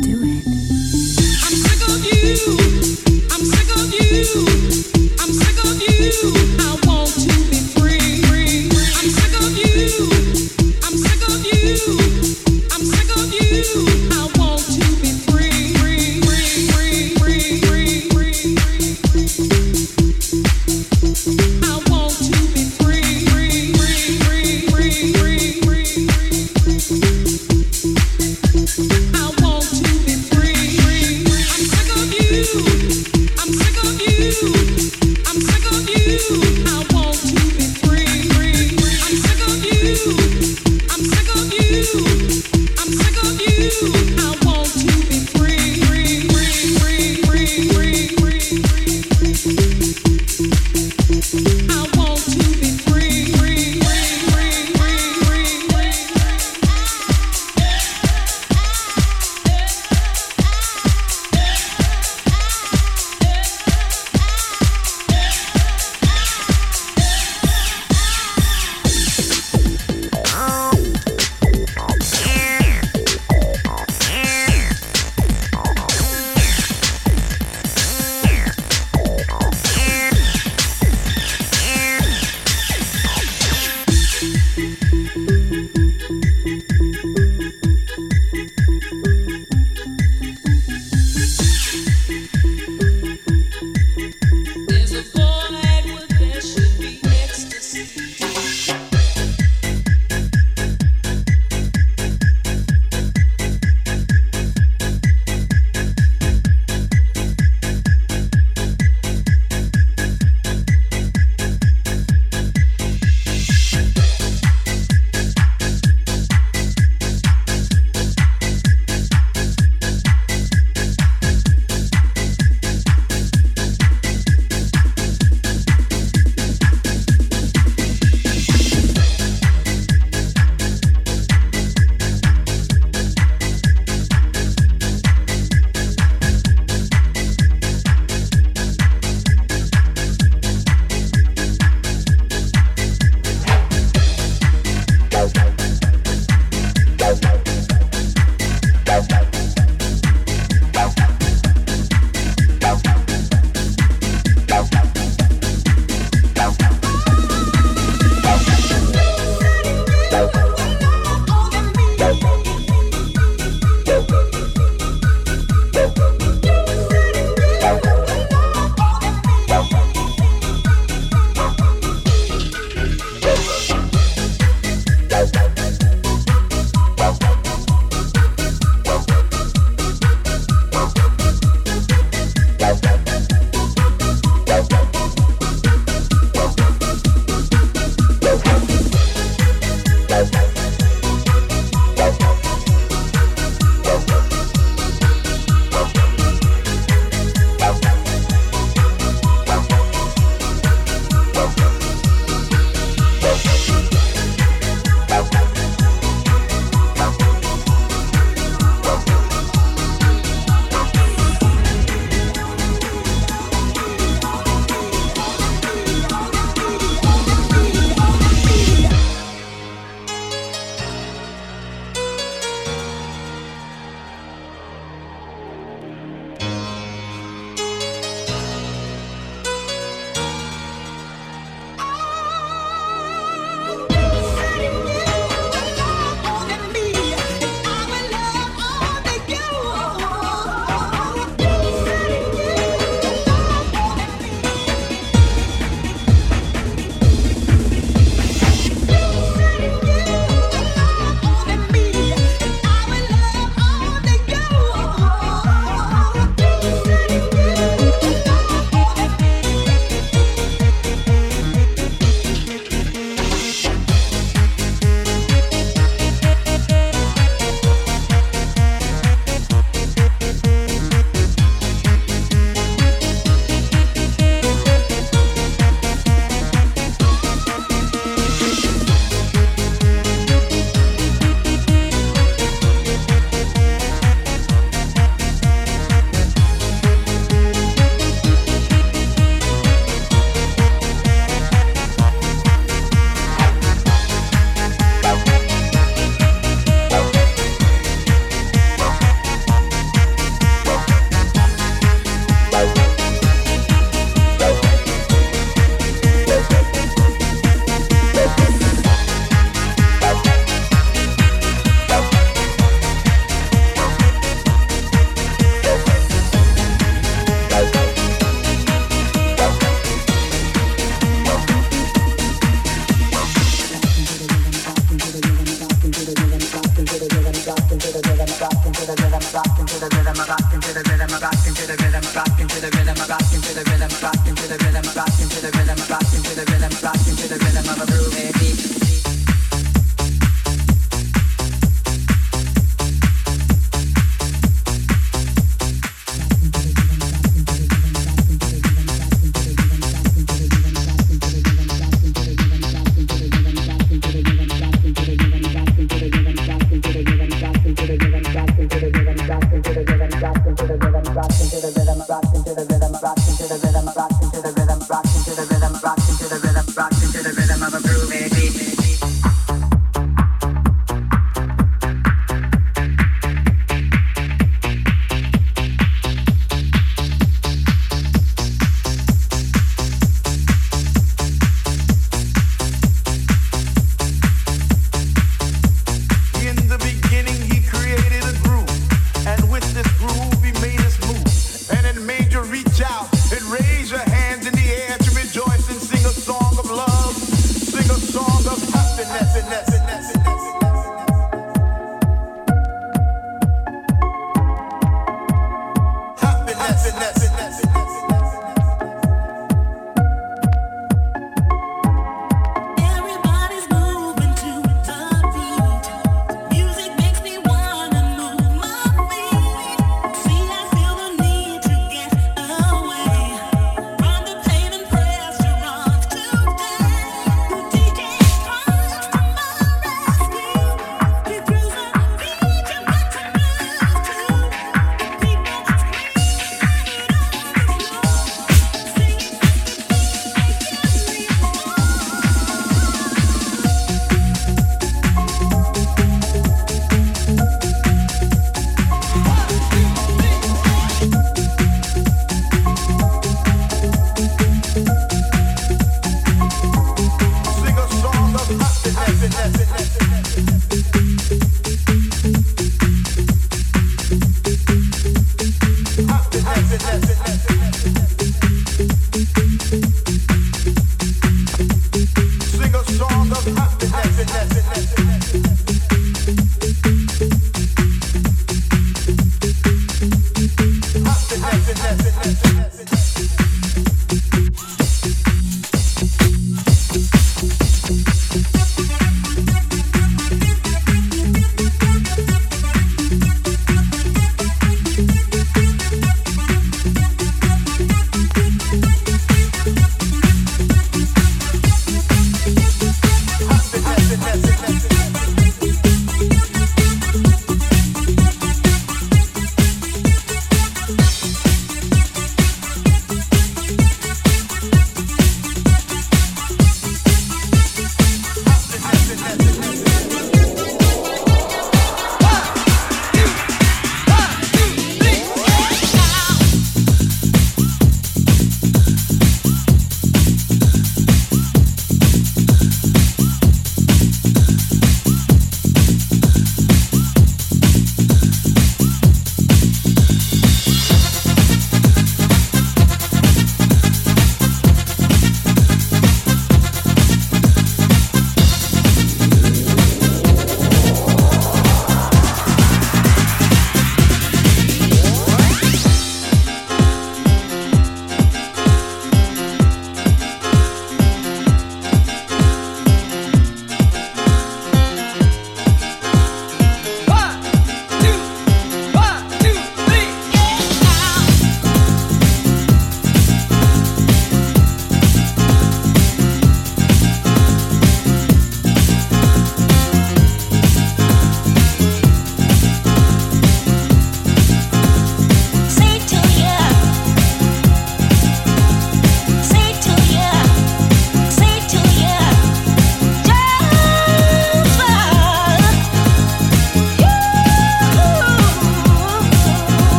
do it. I'm sick of you. I'm sick of you.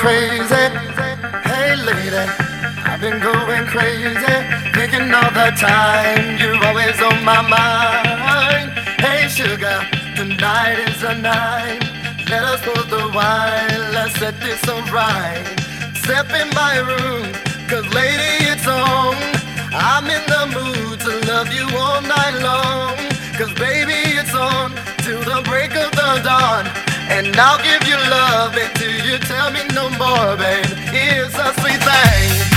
Crazy. Hey lady, I've been going crazy. Thinking all the time. You're always on my mind. Hey sugar, tonight is the night. Let Let's pour the wine, let's set this on right. Step in my room, cause lady, it's on. I'm in the mood to love you all night long. Cause baby, it's on till the break of the dawn. And I'll give you love you tell me no more, babe. Here's a sweet thing.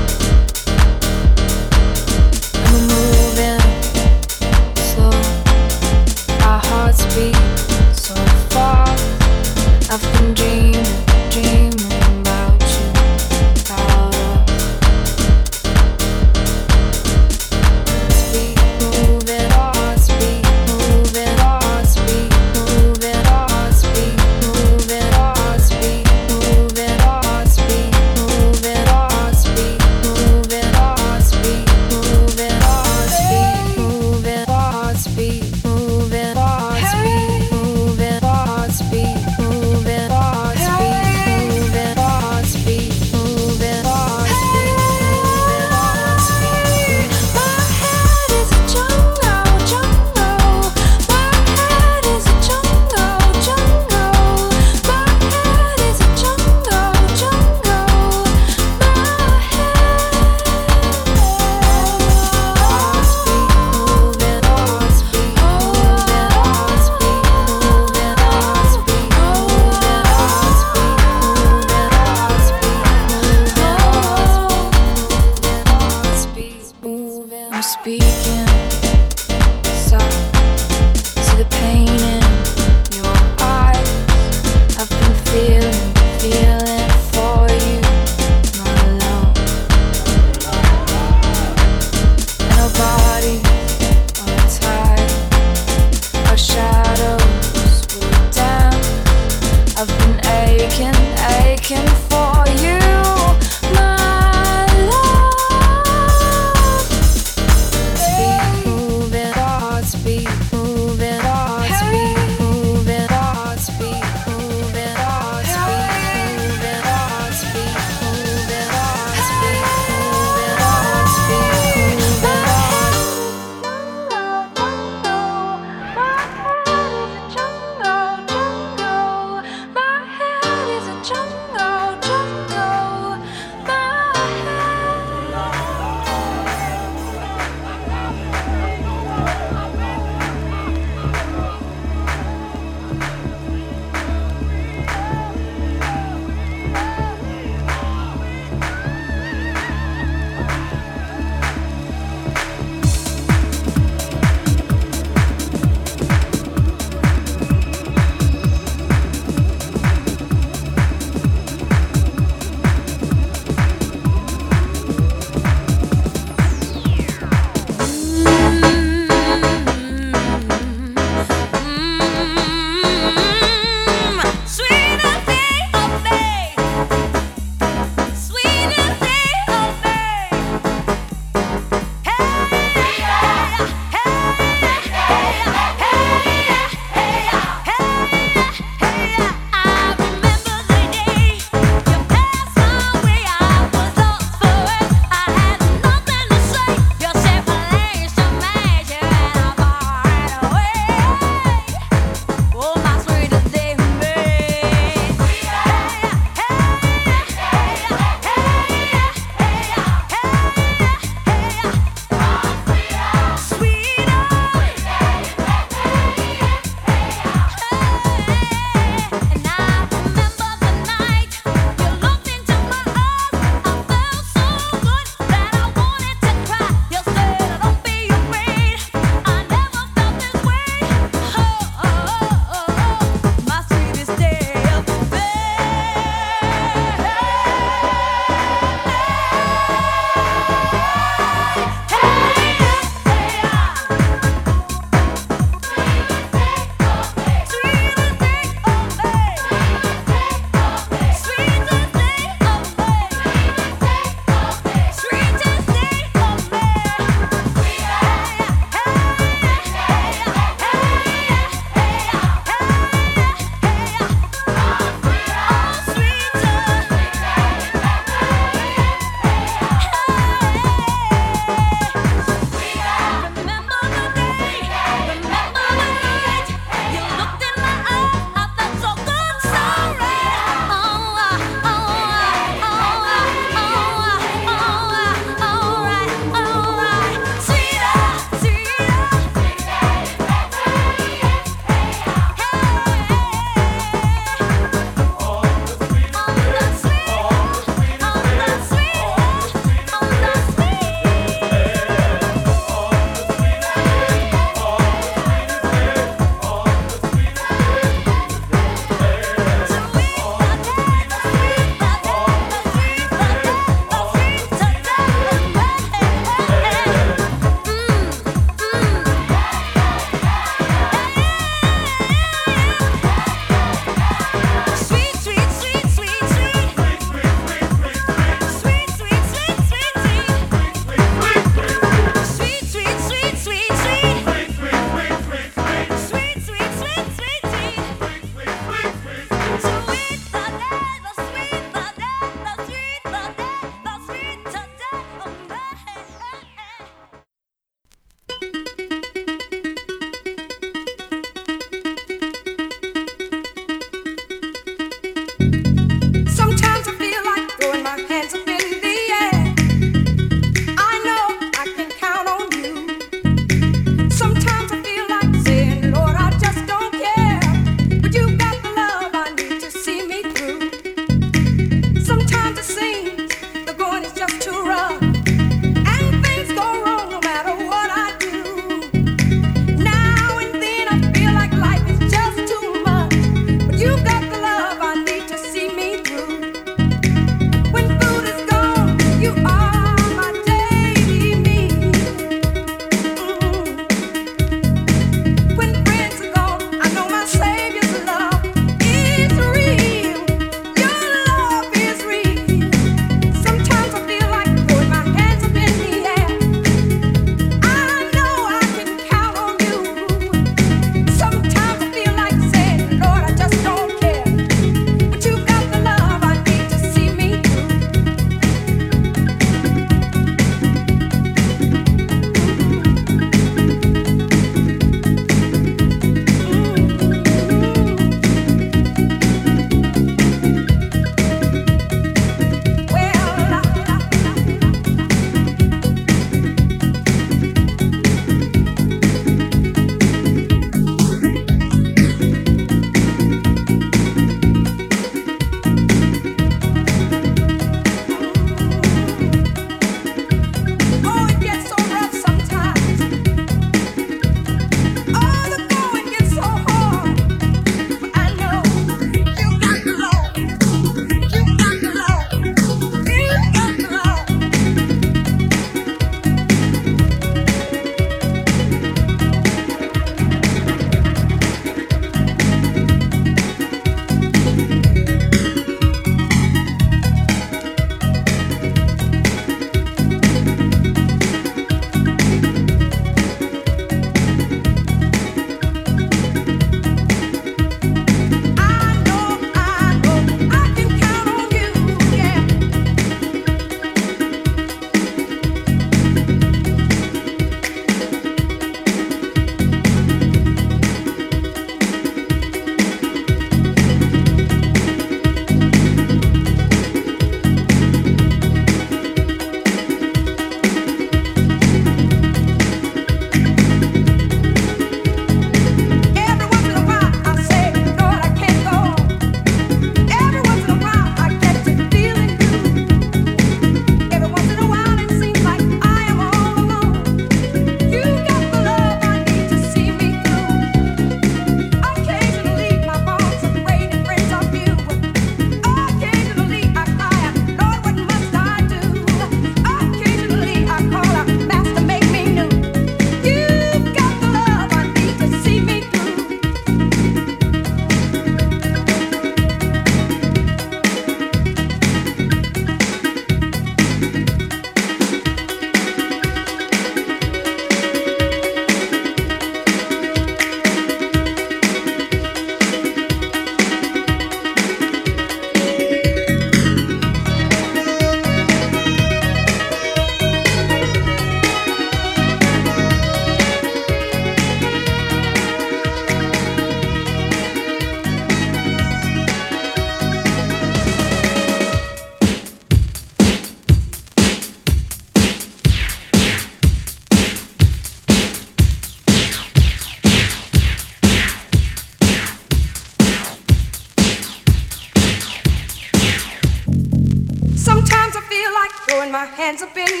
My hands up in